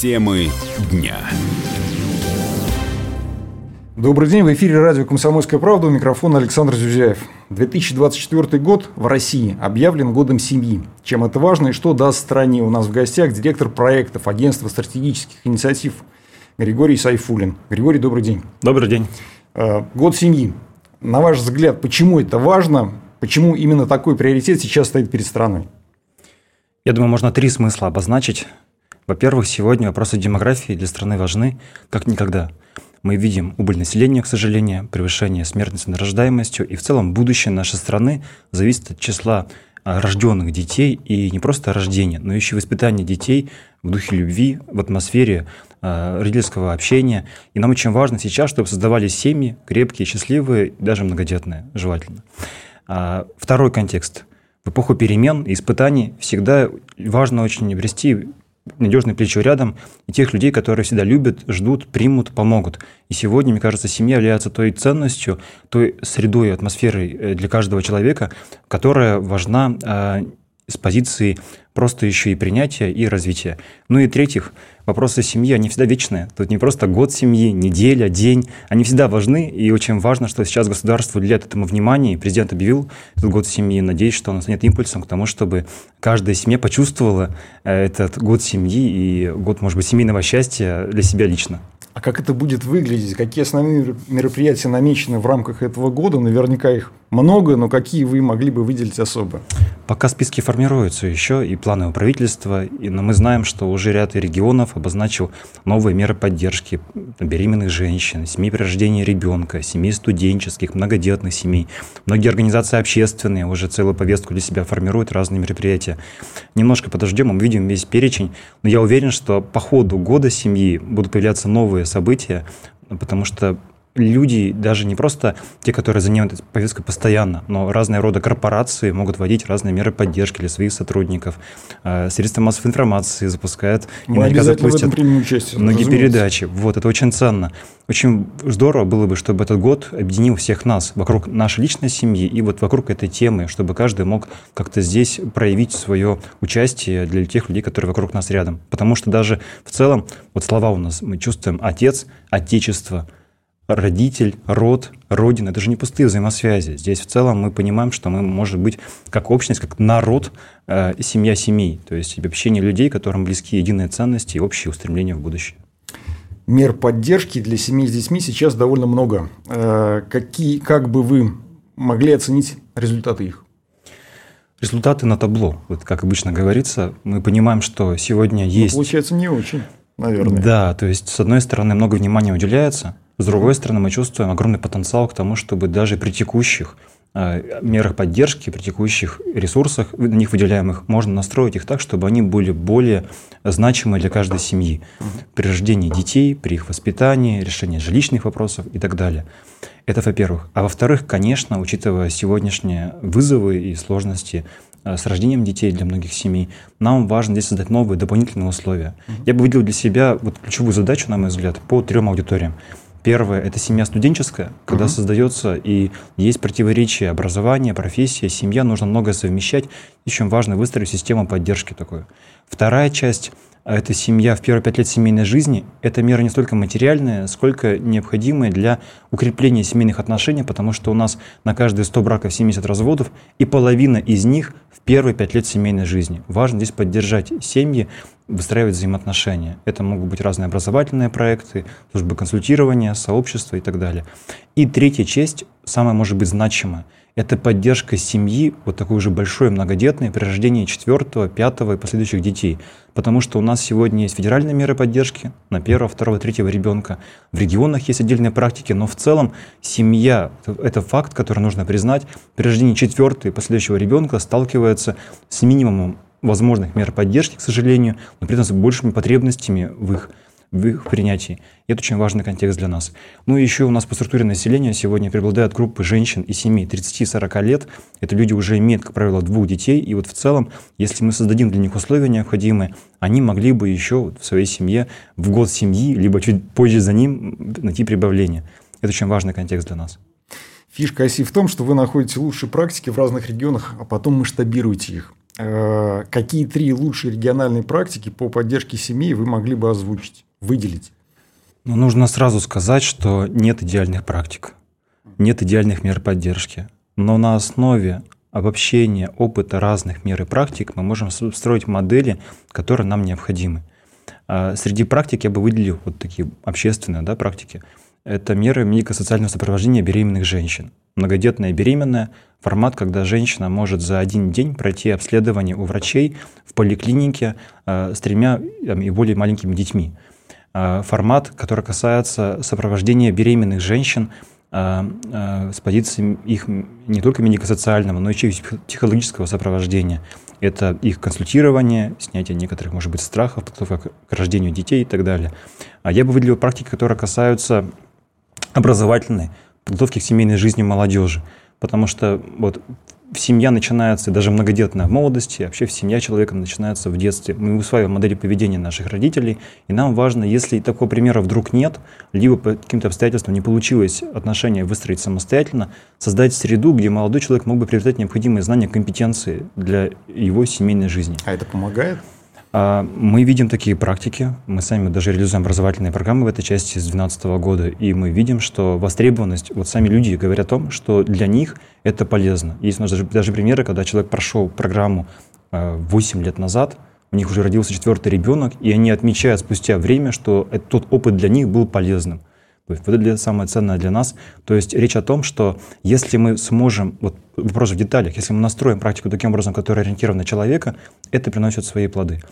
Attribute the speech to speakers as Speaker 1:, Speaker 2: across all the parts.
Speaker 1: Темы дня.
Speaker 2: Добрый день, в эфире радио «Комсомольская правда», у микрофона Александр Зюзяев. 2024 год в России объявлен годом семьи. Чем это важно и что даст стране? У нас в гостях директор проектов Агентства стратегических инициатив Григорий Сайфулин. Григорий, добрый день.
Speaker 3: Добрый день.
Speaker 2: Э, год семьи. На ваш взгляд, почему это важно? Почему именно такой приоритет сейчас стоит перед страной?
Speaker 3: Я думаю, можно три смысла обозначить. Во-первых, сегодня вопросы демографии для страны важны как никогда. Мы видим убыль населения, к сожалению, превышение смертности над рождаемостью, и в целом будущее нашей страны зависит от числа а, рожденных детей, и не просто рождения, но еще и воспитания детей в духе любви, в атмосфере э, родительского общения. И нам очень важно сейчас, чтобы создавались семьи крепкие, счастливые, даже многодетные, желательно. А, второй контекст. В эпоху перемен и испытаний всегда важно очень обрести надежное плечо рядом и тех людей, которые всегда любят, ждут, примут, помогут. И сегодня, мне кажется, семья является той ценностью, той средой, атмосферой э, для каждого человека, которая важна э, с позиции просто еще и принятия и развития. Ну и третьих, вопросы семьи, они всегда вечные. Тут не просто год семьи, неделя, день. Они всегда важны, и очень важно, что сейчас государство уделяет этому внимание. Президент объявил этот год семьи. Надеюсь, что он станет импульсом к тому, чтобы каждая семья почувствовала э, этот год семьи и год, может быть, семейного счастья для себя лично.
Speaker 2: А как это будет выглядеть? Какие основные мероприятия намечены в рамках этого года? Наверняка их много, но какие вы могли бы выделить особо?
Speaker 3: Пока списки формируются еще и планы у правительства, и, но мы знаем, что уже ряд регионов обозначил новые меры поддержки беременных женщин, семей при рождении ребенка, семей студенческих, многодетных семей. Многие организации общественные уже целую повестку для себя формируют, разные мероприятия. Немножко подождем, мы видим весь перечень, но я уверен, что по ходу года семьи будут появляться новые события, потому что люди, даже не просто те, которые занимают этой повесткой постоянно, но разные рода корпорации могут вводить разные меры поддержки для своих сотрудников. Э, средства массовой информации запускают
Speaker 2: Мы наверняка запустят участие,
Speaker 3: многие передачи. Вот, это очень ценно. Очень здорово было бы, чтобы этот год объединил всех нас вокруг нашей личной семьи и вот вокруг этой темы, чтобы каждый мог как-то здесь проявить свое участие для тех людей, которые вокруг нас рядом. Потому что даже в целом, вот слова у нас, мы чувствуем отец, отечество – родитель, род, родина. Это же не пустые взаимосвязи. Здесь в целом мы понимаем, что мы, может быть, как общность, как народ, э, семья семей. То есть общение людей, которым близки единые ценности и общие устремления в будущее.
Speaker 2: Мер поддержки для семей с детьми сейчас довольно много. Э, какие, как бы вы могли оценить результаты их?
Speaker 3: Результаты на табло. Вот как обычно говорится, мы понимаем, что сегодня ну, есть...
Speaker 2: Ну, получается, не очень, наверное.
Speaker 3: Да, то есть, с одной стороны, много внимания уделяется, с другой стороны, мы чувствуем огромный потенциал к тому, чтобы даже при текущих э, мерах поддержки, при текущих ресурсах, на них выделяемых, можно настроить их так, чтобы они были более значимы для каждой семьи. При рождении детей, при их воспитании, решении жилищных вопросов и так далее. Это во-первых. А во-вторых, конечно, учитывая сегодняшние вызовы и сложности с рождением детей для многих семей, нам важно здесь создать новые дополнительные условия. Я бы выделил для себя вот ключевую задачу, на мой взгляд, по трем аудиториям. Первое – это семья студенческая, когда угу. создается и есть противоречие образования, профессия, семья, нужно многое совмещать. Еще важно выстроить систему поддержки такую. Вторая часть это семья в первые пять лет семейной жизни, это мера не столько материальная, сколько необходимая для укрепления семейных отношений, потому что у нас на каждые 100 браков 70 разводов, и половина из них в первые пять лет семейной жизни. Важно здесь поддержать семьи, выстраивать взаимоотношения. Это могут быть разные образовательные проекты, службы консультирования, сообщества и так далее. И третья часть, самая, может быть, значимая – это поддержка семьи, вот такой уже большой, многодетной, при рождении четвертого, пятого и последующих детей. Потому что у нас сегодня есть федеральные меры поддержки на первого, второго, третьего ребенка. В регионах есть отдельные практики, но в целом семья – это факт, который нужно признать. При рождении четвертого и последующего ребенка сталкивается с минимумом возможных мер поддержки, к сожалению, но при этом с большими потребностями в их в их принятии. И это очень важный контекст для нас. Ну и еще у нас по структуре населения сегодня преобладают группы женщин и семей 30-40 лет. Это люди уже имеют, как правило, двух детей. И вот в целом, если мы создадим для них условия необходимые, они могли бы еще в своей семье в год семьи, либо чуть позже за ним найти прибавление. Это очень важный контекст для нас.
Speaker 2: Фишка оси в том, что вы находите лучшие практики в разных регионах, а потом масштабируете их. Э, какие три лучшие региональные практики по поддержке семей вы могли бы озвучить, выделить?
Speaker 3: Ну, нужно сразу сказать, что нет идеальных практик, нет идеальных мер поддержки. Но на основе обобщения опыта разных мер и практик мы можем строить модели, которые нам необходимы. А среди практик я бы выделил вот такие общественные да, практики. Это меры медико-социального сопровождения беременных женщин. Многодетная беременная – формат, когда женщина может за один день пройти обследование у врачей в поликлинике э, с тремя и более маленькими детьми. Э, формат, который касается сопровождения беременных женщин э, э, с позиции их не только медико-социального, но и психологического сопровождения. Это их консультирование, снятие некоторых, может быть, страхов, подготовка к рождению детей и так далее. А я бы выделил практики, которые касаются образовательной подготовки к семейной жизни молодежи. Потому что вот семья начинается, даже многодетная в молодости, вообще семья человека начинается в детстве. Мы усваиваем модели поведения наших родителей, и нам важно, если такого примера вдруг нет, либо по каким-то обстоятельствам не получилось отношения выстроить самостоятельно, создать среду, где молодой человек мог бы приобретать необходимые знания, компетенции для его семейной жизни.
Speaker 2: А это помогает?
Speaker 3: А, мы видим такие практики. Мы сами даже реализуем образовательные программы в этой части с 2012 года. И мы видим, что востребованность, вот сами люди говорят о том, что для них это полезно. Есть у нас даже, даже примеры, когда человек прошел программу 8 а, лет назад, у них уже родился четвертый ребенок, и они отмечают спустя время, что тот опыт для них был полезным. Вот это самое ценное для нас. То есть речь о том, что если мы сможем, вот вопрос в деталях, если мы настроим практику таким образом, которая ориентирована на человека, это приносит свои плоды.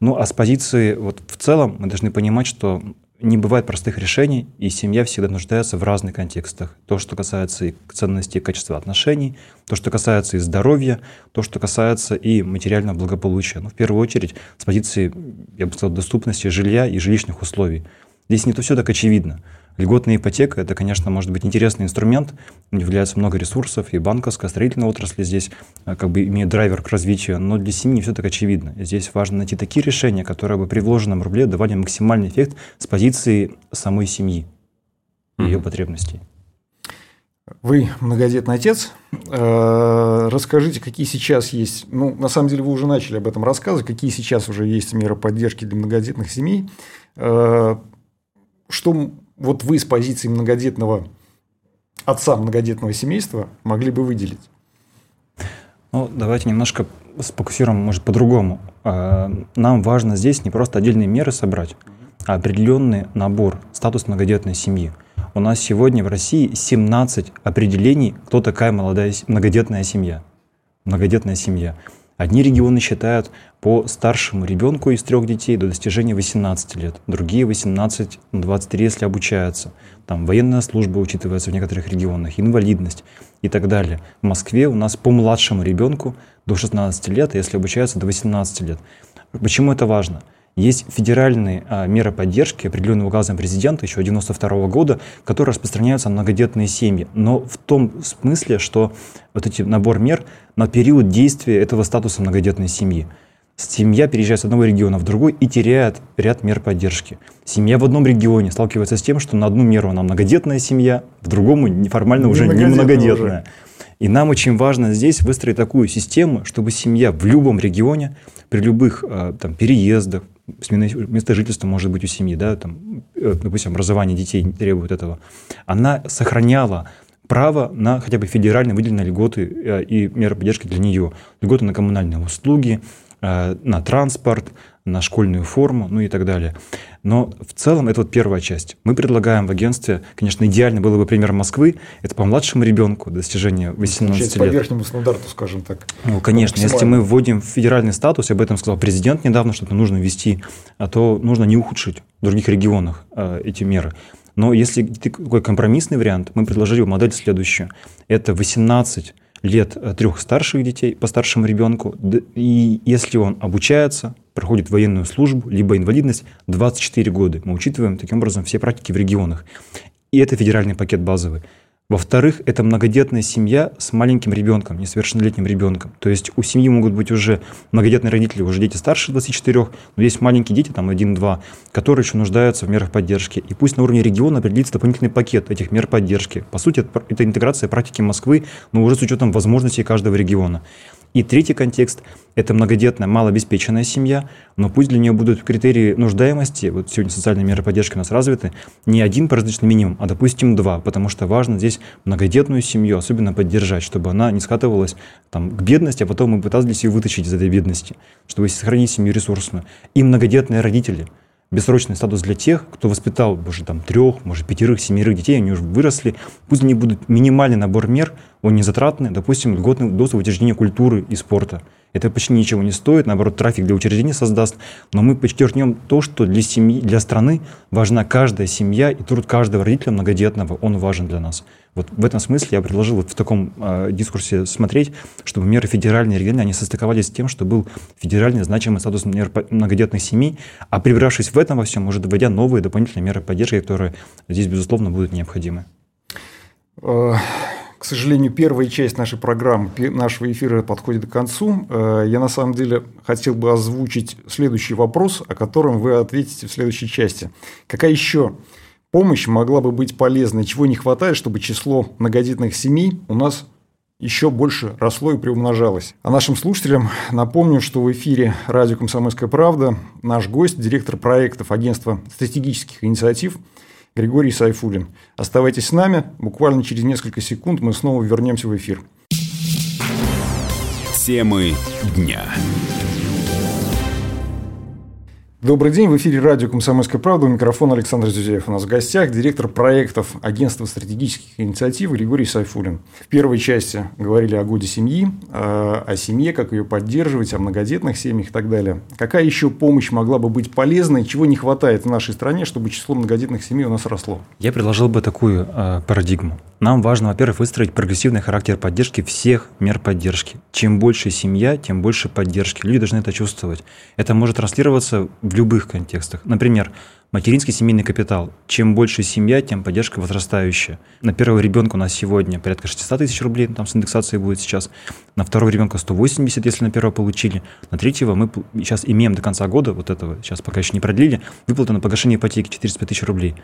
Speaker 3: Ну а с позиции вот в целом мы должны понимать, что не бывает простых решений, и семья всегда нуждается в разных контекстах. То, что касается и ценности и качества отношений, то, что касается и здоровья, то, что касается и материального благополучия. Ну, в первую очередь, с позиции, я бы сказал, доступности жилья и жилищных условий. Здесь не то все так очевидно. Льготная ипотека – это, конечно, может быть интересный инструмент, является много ресурсов, и банковская, строительная отрасль здесь э, как бы имеет драйвер к развитию, но для семьи все так очевидно. Здесь важно найти такие решения, которые бы при вложенном рубле давали максимальный эффект с позиции самой семьи и ее потребностей.
Speaker 2: Вы многодетный отец. Э, расскажите, какие сейчас есть, ну, на самом деле вы уже начали об этом рассказывать, какие сейчас уже есть меры поддержки для многодетных семей. Э, что вот вы с позиции многодетного отца многодетного семейства могли бы выделить?
Speaker 3: Ну, давайте немножко сфокусируем, может, по-другому. А, нам важно здесь не просто отдельные меры собрать, а определенный набор, статус многодетной семьи. У нас сегодня в России 17 определений, кто такая молодая многодетная семья. Многодетная семья. Одни регионы считают по старшему ребенку из трех детей до достижения 18 лет, другие 18-23, если обучаются. Там военная служба учитывается в некоторых регионах, инвалидность и так далее. В Москве у нас по младшему ребенку до 16 лет, а если обучаются до 18 лет. Почему это важно? Есть федеральные а, меры поддержки, определенные указом президента еще 92 года, которые распространяются на многодетные семьи. Но в том смысле, что вот эти набор мер на период действия этого статуса многодетной семьи. Семья переезжает с одного региона в другой и теряет ряд мер поддержки. Семья в одном регионе сталкивается с тем, что на одну меру она многодетная семья, в другому неформально не уже не многодетная. Уже. И нам очень важно здесь выстроить такую систему, чтобы семья в любом регионе, при любых а, там, переездах, место жительства может быть у семьи, да, там, э, допустим, образование детей не требует этого, она сохраняла право на хотя бы федерально выделенные льготы э, и меры поддержки для нее. Льготы на коммунальные услуги, э, на транспорт, на школьную форму, ну и так далее. Но в целом это вот первая часть. Мы предлагаем в агентстве, конечно, идеально было бы пример Москвы, это по младшему ребенку достижения 18 лет.
Speaker 2: по верхнему стандарту, скажем так.
Speaker 3: Ну, конечно, если мы вводим федеральный статус, я об этом сказал президент недавно, что это нужно ввести, а то нужно не ухудшить в других регионах э, эти меры. Но если такой компромиссный вариант, мы предложили модель следующую. Это 18 лет э, трех старших детей по старшему ребенку, и если он обучается, проходит военную службу, либо инвалидность, 24 года. Мы учитываем таким образом все практики в регионах. И это федеральный пакет базовый. Во-вторых, это многодетная семья с маленьким ребенком, несовершеннолетним ребенком. То есть у семьи могут быть уже многодетные родители, уже дети старше 24, но есть маленькие дети, там 1-2, которые еще нуждаются в мерах поддержки. И пусть на уровне региона определится дополнительный пакет этих мер поддержки. По сути, это интеграция практики Москвы, но уже с учетом возможностей каждого региона. И третий контекст – это многодетная, малообеспеченная семья, но пусть для нее будут критерии нуждаемости, вот сегодня социальные меры поддержки у нас развиты, не один прожиточный минимум, а, допустим, два, потому что важно здесь многодетную семью особенно поддержать, чтобы она не скатывалась там, к бедности, а потом мы пытались ее вытащить из этой бедности, чтобы сохранить семью ресурсную. И многодетные родители – бессрочный статус для тех, кто воспитал уже там трех, может пятерых, семерых детей, они уже выросли. Пусть они будут минимальный набор мер, он не затратный, допустим, льготный доступ в учреждения культуры и спорта. Это почти ничего не стоит, наоборот, трафик для учреждений создаст. Но мы подчеркнем то, что для семьи, для страны важна каждая семья и труд каждого родителя многодетного, он важен для нас. Вот в этом смысле я предложил вот в таком э, дискурсе смотреть, чтобы меры федеральные и региональные, они состыковались с тем, что был федеральный значимый статус мер многодетных семей, а прибравшись в этом во всем, уже вводя новые дополнительные меры поддержки, которые здесь, безусловно, будут необходимы.
Speaker 2: К сожалению, первая часть нашей программы, нашего эфира подходит к концу. Э, я на самом деле хотел бы озвучить следующий вопрос, о котором вы ответите в следующей части. Какая еще помощь могла бы быть полезной, чего не хватает, чтобы число многодетных семей у нас еще больше росло и приумножалось. А нашим слушателям напомню, что в эфире радио «Комсомольская правда» наш гость, директор проектов агентства стратегических инициатив Григорий Сайфулин. Оставайтесь с нами, буквально через несколько секунд мы снова вернемся в эфир.
Speaker 1: Темы дня.
Speaker 2: Добрый день, в эфире радио «Комсомольская правда», у микрофона Александр Зюзеев. У нас в гостях директор проектов Агентства стратегических инициатив Григорий Сайфулин. В первой части говорили о годе семьи, о семье, как ее поддерживать, о многодетных семьях и так далее. Какая еще помощь могла бы быть полезной, чего не хватает в нашей стране, чтобы число многодетных семей у нас росло?
Speaker 3: Я предложил бы такую э, парадигму. Нам важно, во-первых, выстроить прогрессивный характер поддержки всех мер поддержки. Чем больше семья, тем больше поддержки. Люди должны это чувствовать. Это может транслироваться в любых контекстах. Например, материнский семейный капитал. Чем больше семья, тем поддержка возрастающая. На первого ребенка у нас сегодня порядка 600 тысяч рублей, там с индексацией будет сейчас. На второго ребенка 180, если на первого получили. На третьего мы сейчас имеем до конца года, вот этого сейчас пока еще не продлили, выплата на погашение ипотеки 405 тысяч рублей.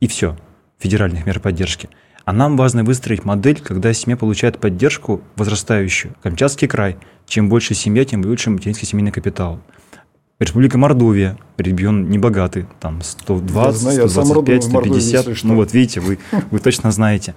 Speaker 3: И все. Федеральных мер поддержки. А нам важно выстроить модель, когда семья получает поддержку возрастающую. Камчатский край. Чем больше семья, тем лучше материнский семейный капитал. Республика Мордовия, регион небогатый, там 120, знаю, 125, 150. Ну вот видите, вы, вы точно знаете.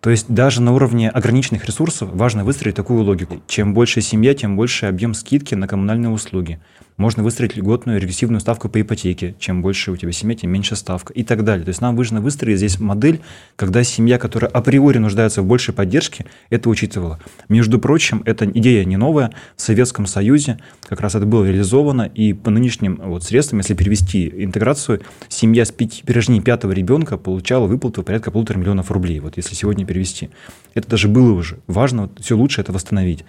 Speaker 3: То есть даже на уровне ограниченных ресурсов важно выстроить такую логику. Чем больше семья, тем больше объем скидки на коммунальные услуги. Можно выстроить льготную регрессивную ставку по ипотеке. Чем больше у тебя семья, тем меньше ставка и так далее. То есть нам важно выстроить здесь модель, когда семья, которая априори нуждается в большей поддержке, это учитывала. Между прочим, эта идея не новая. В Советском Союзе как раз это было реализовано, и по нынешним вот средствам, если перевести интеграцию, семья с пяти, при рождении пятого ребенка получала выплату порядка полутора миллионов рублей, вот если сегодня перевести. Это даже было уже. Важно, вот, все лучше это восстановить.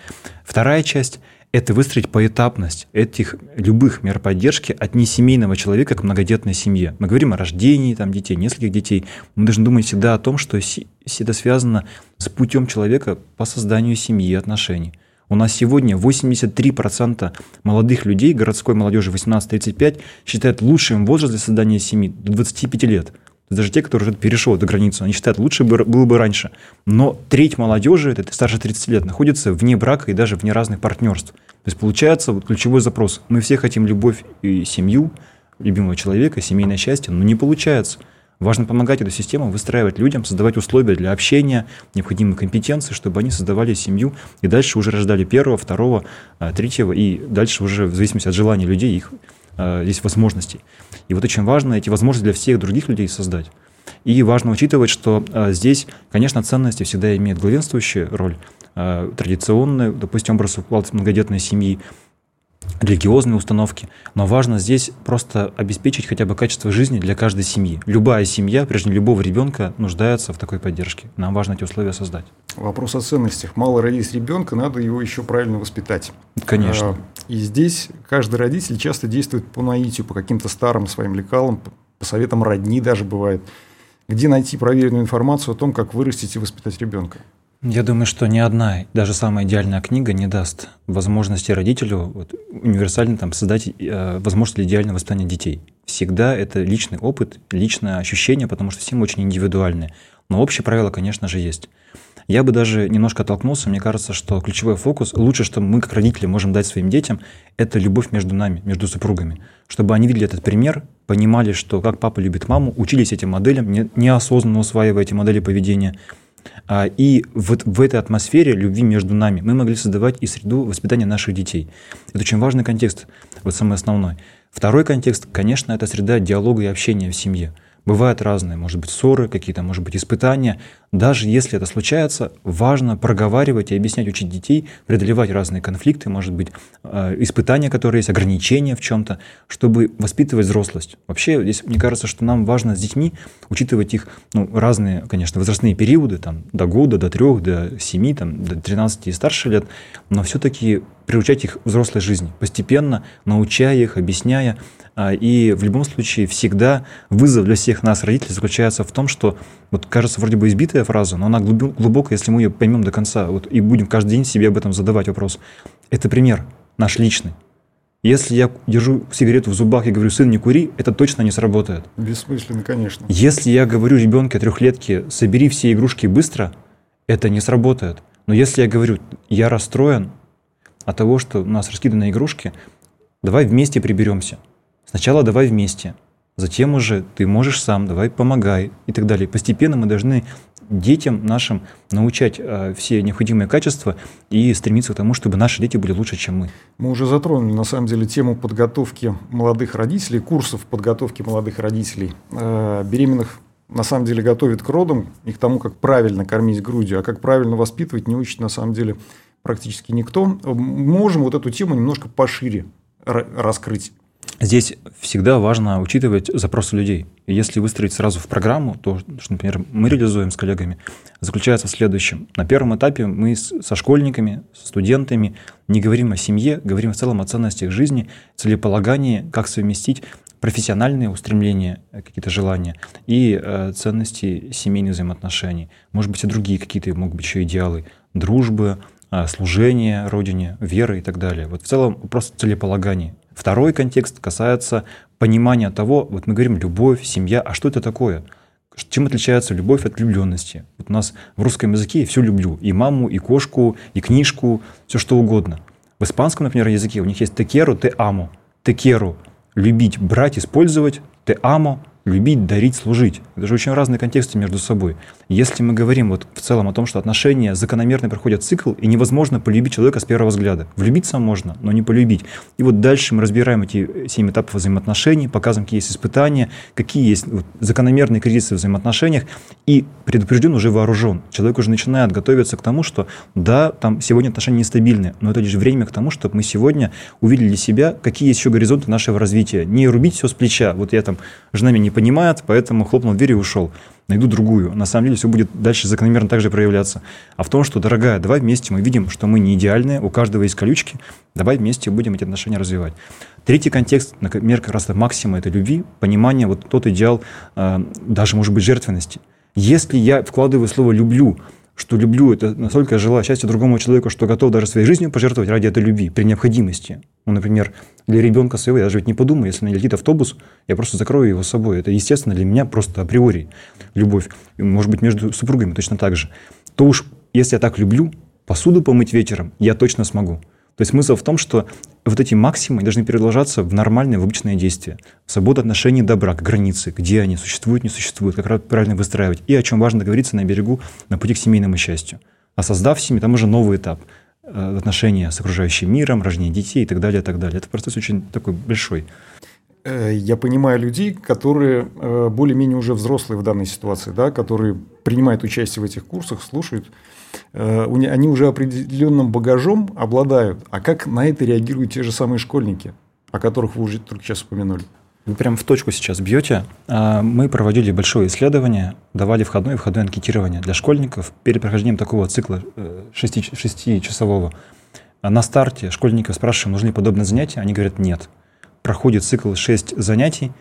Speaker 3: Вторая часть – это выстроить поэтапность этих любых мер поддержки от несемейного человека к многодетной семье. Мы говорим о рождении там, детей, нескольких детей. Мы должны думать всегда о том, что это связано с путем человека по созданию семьи и отношений. У нас сегодня 83% молодых людей, городской молодежи 18-35, считают лучшим возраст для создания семьи до 25 лет – даже те, которые уже перешел эту границу, они считают, лучше было бы раньше. Но треть молодежи, это старше 30 лет, находится вне брака и даже вне разных партнерств. То есть получается вот ключевой запрос. Мы все хотим любовь и семью, любимого человека, семейное счастье, но не получается. Важно помогать эту систему выстраивать людям, создавать условия для общения, необходимые компетенции, чтобы они создавали семью и дальше уже рождали первого, второго, а, третьего, и дальше уже в зависимости от желания людей их э, есть возможностей. И вот очень важно эти возможности для всех других людей создать. И важно учитывать, что э, здесь, конечно, ценности всегда имеют главенствующую роль. Э, традиционная, допустим, образ многодетной семьи, религиозные установки, но важно здесь просто обеспечить хотя бы качество жизни для каждой семьи. Любая семья, прежде любого ребенка, нуждается в такой поддержке. Нам важно эти условия создать.
Speaker 2: Вопрос о ценностях. Мало родить ребенка, надо его еще правильно воспитать.
Speaker 3: Конечно. А,
Speaker 2: и здесь каждый родитель часто действует по наитию, по каким-то старым своим лекалам, по советам родни даже бывает. Где найти проверенную информацию о том, как вырастить и воспитать ребенка?
Speaker 3: Я думаю, что ни одна, даже самая идеальная книга не даст возможности родителю вот, универсально там, создать э, возможность для идеального воспитания детей. Всегда это личный опыт, личное ощущение, потому что все мы очень индивидуальны. Но общие правила, конечно же, есть. Я бы даже немножко оттолкнулся. Мне кажется, что ключевой фокус, лучше, что мы как родители можем дать своим детям, это любовь между нами, между супругами. Чтобы они видели этот пример, понимали, что как папа любит маму, учились этим моделям, неосознанно усваивая эти модели поведения. А, и вот в этой атмосфере любви между нами мы могли создавать и среду воспитания наших детей. Это очень важный контекст, вот самый основной. Второй контекст, конечно, это среда диалога и общения в семье – Бывают разные, может быть, ссоры, какие-то, может быть, испытания. Даже если это случается, важно проговаривать и объяснять, учить детей, преодолевать разные конфликты, может быть, э, испытания, которые есть, ограничения в чем-то, чтобы воспитывать взрослость. Вообще, здесь мне кажется, что нам важно с детьми учитывать их ну, разные, конечно, возрастные периоды, там, до года, до трех, до семи, там, до 13 и старше лет, но все-таки приучать их к взрослой жизни, постепенно научая их, объясняя, а, и в любом случае всегда вызов для всех нас, родителей, заключается в том, что, вот кажется, вроде бы избитая фраза, но она глубокая, если мы ее поймем до конца, вот, и будем каждый день себе об этом задавать вопрос. Это пример наш личный. Если я держу сигарету в зубах и говорю, сын, не кури, это точно не сработает.
Speaker 2: Бессмысленно, конечно.
Speaker 3: Если я говорю ребенке трехлетки, собери все игрушки быстро, это не сработает. Но если я говорю, я расстроен от того, что у нас раскиданы игрушки, давай вместе приберемся. Сначала давай вместе, затем уже ты можешь сам, давай помогай и так далее. Постепенно мы должны детям нашим научать э, все необходимые качества и стремиться к тому, чтобы наши дети были лучше, чем мы.
Speaker 2: Мы уже затронули, на самом деле, тему подготовки молодых родителей, курсов подготовки молодых родителей. Э, беременных на самом деле готовят к родам и к тому, как правильно кормить грудью, а как правильно воспитывать, не учит на самом деле практически никто. Можем вот эту тему немножко пошире раскрыть.
Speaker 3: Здесь всегда важно учитывать запросы людей. И если выстроить сразу в программу, то, что, например, мы реализуем с коллегами, заключается в следующем. На первом этапе мы со школьниками, со студентами не говорим о семье, говорим в целом о ценностях жизни, целеполагании, как совместить профессиональные устремления, э, какие-то желания и э, ценности семейных взаимоотношений. Может быть, и другие какие-то могут быть еще идеалы дружбы, служения Родине, веры и так далее. Вот в целом просто целеполагание – Второй контекст касается понимания того, вот мы говорим любовь, семья, а что это такое? Чем отличается любовь от влюбленности? Вот у нас в русском языке я все люблю. И маму, и кошку, и книжку, все что угодно. В испанском, например, языке у них есть текеру, те амо. Текеру – любить, брать, использовать. Те амо любить, дарить, служить. Это же очень разные контексты между собой. Если мы говорим вот в целом о том, что отношения закономерно проходят цикл, и невозможно полюбить человека с первого взгляда. Влюбиться можно, но не полюбить. И вот дальше мы разбираем эти семь этапов взаимоотношений, показываем, какие есть испытания, какие есть вот, закономерные кризисы в взаимоотношениях, и предупрежден уже вооружен. Человек уже начинает готовиться к тому, что да, там сегодня отношения нестабильны, но это лишь время к тому, чтобы мы сегодня увидели себя, какие есть еще горизонты нашего развития. Не рубить все с плеча. Вот я там, жена меня не понимает, поэтому хлопнул дверь и ушел. Найду другую. На самом деле все будет дальше закономерно так же проявляться. А в том, что, дорогая, давай вместе мы видим, что мы не идеальные, у каждого есть колючки, давай вместе будем эти отношения развивать. Третий контекст, например, как раз максима этой любви, понимание, вот тот идеал, э, даже, может быть, жертвенности. Если я вкладываю слово «люблю», что люблю, это настолько желаю счастья другому человеку, что готов даже своей жизнью пожертвовать ради этой любви, при необходимости. Ну, например, для ребенка своего я даже ведь не подумаю, если на летит автобус, я просто закрою его с собой. Это, естественно, для меня просто априори любовь. Может быть, между супругами точно так же. То уж, если я так люблю, посуду помыть вечером я точно смогу. То есть смысл в том, что вот эти максимы должны переложаться в нормальные, в обычные действия. Свобода отношений до брака, границы, где они существуют, не существуют, как правильно выстраивать. И о чем важно договориться на берегу на пути к семейному счастью. А создав семью, там уже новый этап э, отношения с окружающим миром, рождение детей и так далее, и так далее. Это процесс очень такой большой.
Speaker 2: Э, я понимаю людей, которые э, более-менее уже взрослые в данной ситуации, да, которые принимают участие в этих курсах, слушают Э, они уже определенным багажом обладают. А как на это реагируют те же самые школьники, о которых вы уже только сейчас упомянули?
Speaker 3: Вы прям в точку сейчас бьете. Мы проводили большое исследование, давали входное и входное анкетирование для школьников перед прохождением такого цикла шестичасового. На старте школьников спрашиваем, нужны ли подобные занятия, они говорят нет. Проходит цикл 6 занятий,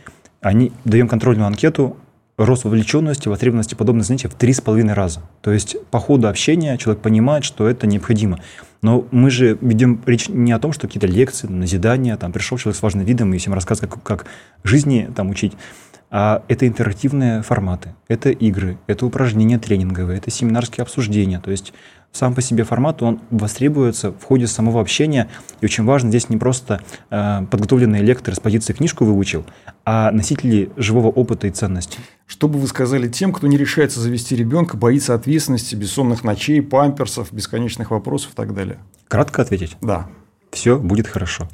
Speaker 3: они даем контрольную анкету, рост вовлеченности, востребованности подобных занятий в три с половиной раза. То есть по ходу общения человек понимает, что это необходимо. Но мы же ведем речь не о том, что какие-то лекции, назидания, там пришел человек с важным видом и всем рассказывает, как, как жизни там учить. А это интерактивные форматы, это игры, это упражнения тренинговые, это семинарские обсуждения. То есть сам по себе формат, он востребуется в ходе самого общения. И очень важно здесь не просто э, подготовленный лектор с позиции книжку выучил, а носители живого опыта и ценностей.
Speaker 2: Что бы вы сказали тем, кто не решается завести ребенка, боится ответственности, бессонных ночей, памперсов, бесконечных вопросов и так далее?
Speaker 3: Кратко ответить?
Speaker 2: Да.
Speaker 3: Все будет хорошо.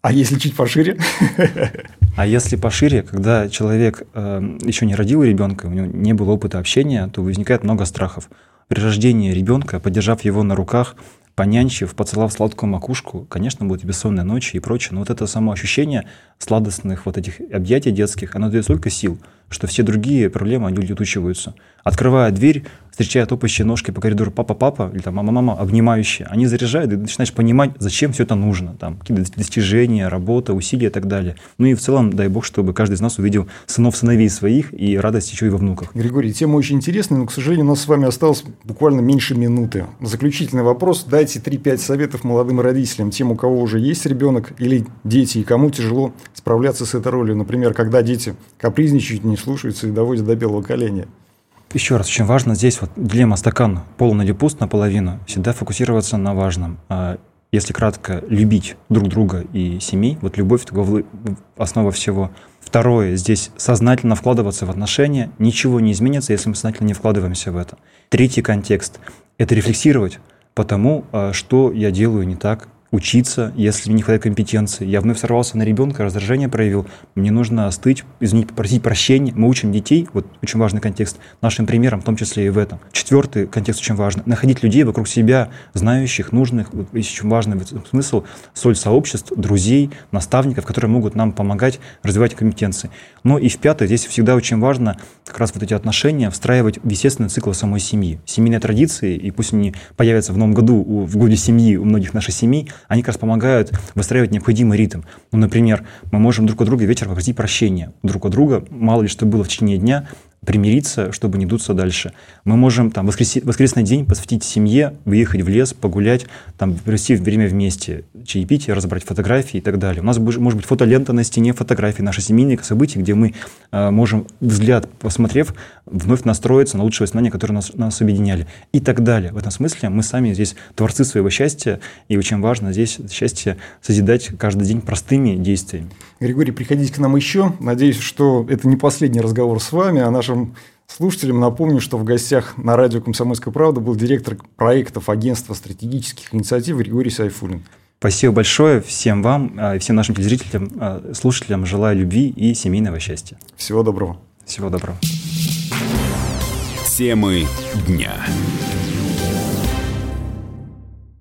Speaker 2: А если чуть пошире?
Speaker 3: А если пошире, когда человек э, еще не родил ребенка, у него не было опыта общения, то возникает много страхов. При рождении ребенка, поддержав его на руках, понянчив, поцеловав сладкую макушку, конечно, будет бессонная ночь и прочее. Но вот это само ощущение сладостных вот этих объятий детских, оно дает столько сил, что все другие проблемы, они улетучиваются. Открывая дверь, встречая топающие ножки по коридору папа-папа или там мама-мама, обнимающие, они заряжают, и начинаешь понимать, зачем все это нужно. Там какие-то достижения, работа, усилия и так далее. Ну и в целом, дай бог, чтобы каждый из нас увидел сынов-сыновей своих и радость еще и во внуках.
Speaker 2: Григорий, тема очень интересная, но, к сожалению, у нас с вами осталось буквально меньше минуты. Заключительный вопрос. Дайте 3-5 советов молодым родителям, тем, у кого уже есть ребенок или дети, и кому тяжело справляться с этой ролью. Например, когда дети капризничают, не слушаются и доводят до белого коленя.
Speaker 3: Еще раз, очень важно здесь вот дилемма стакан полный или пуст наполовину, всегда фокусироваться на важном. А если кратко, любить друг друга и семей, вот любовь – это основа всего. Второе, здесь сознательно вкладываться в отношения, ничего не изменится, если мы сознательно не вкладываемся в это. Третий контекст – это рефлексировать по тому, а, что я делаю не так, учиться, если не хватает компетенции. Я вновь сорвался на ребенка, раздражение проявил. Мне нужно остыть, извинить, попросить прощения. Мы учим детей, вот очень важный контекст, нашим примером, в том числе и в этом. Четвертый контекст очень важный. Находить людей вокруг себя, знающих, нужных. Вот очень важный смысл, соль сообществ, друзей, наставников, которые могут нам помогать развивать компетенции. Но и в пятое, здесь всегда очень важно как раз вот эти отношения встраивать в естественный цикл самой семьи. Семейные традиции, и пусть они появятся в новом году, в годе семьи у многих наших семей, они как раз помогают выстраивать необходимый ритм. Ну, например, мы можем друг у друга вечером попросить прощения друг у друга, мало ли что было в течение дня, примириться, чтобы не дуться дальше. Мы можем там воскрес... воскресный день посвятить семье, выехать в лес, погулять, там провести время вместе, чаепитие, разобрать фотографии и так далее. У нас может быть фотолента на стене фотографий наших семейных событий, где мы э, можем, взгляд посмотрев, вновь настроиться на лучшие воспоминания, которые нас, нас объединяли и так далее. В этом смысле мы сами здесь творцы своего счастья, и очень важно здесь счастье созидать каждый день простыми действиями.
Speaker 2: Григорий, приходите к нам еще. Надеюсь, что это не последний разговор с вами, а нашим нашим слушателям напомню, что в гостях на радио «Комсомольская правда» был директор проектов агентства стратегических инициатив Григорий Сайфулин.
Speaker 3: Спасибо большое всем вам, а, и всем нашим телезрителям, а, слушателям. Желаю любви и семейного счастья.
Speaker 2: Всего доброго.
Speaker 3: Всего доброго.
Speaker 1: Темы дня.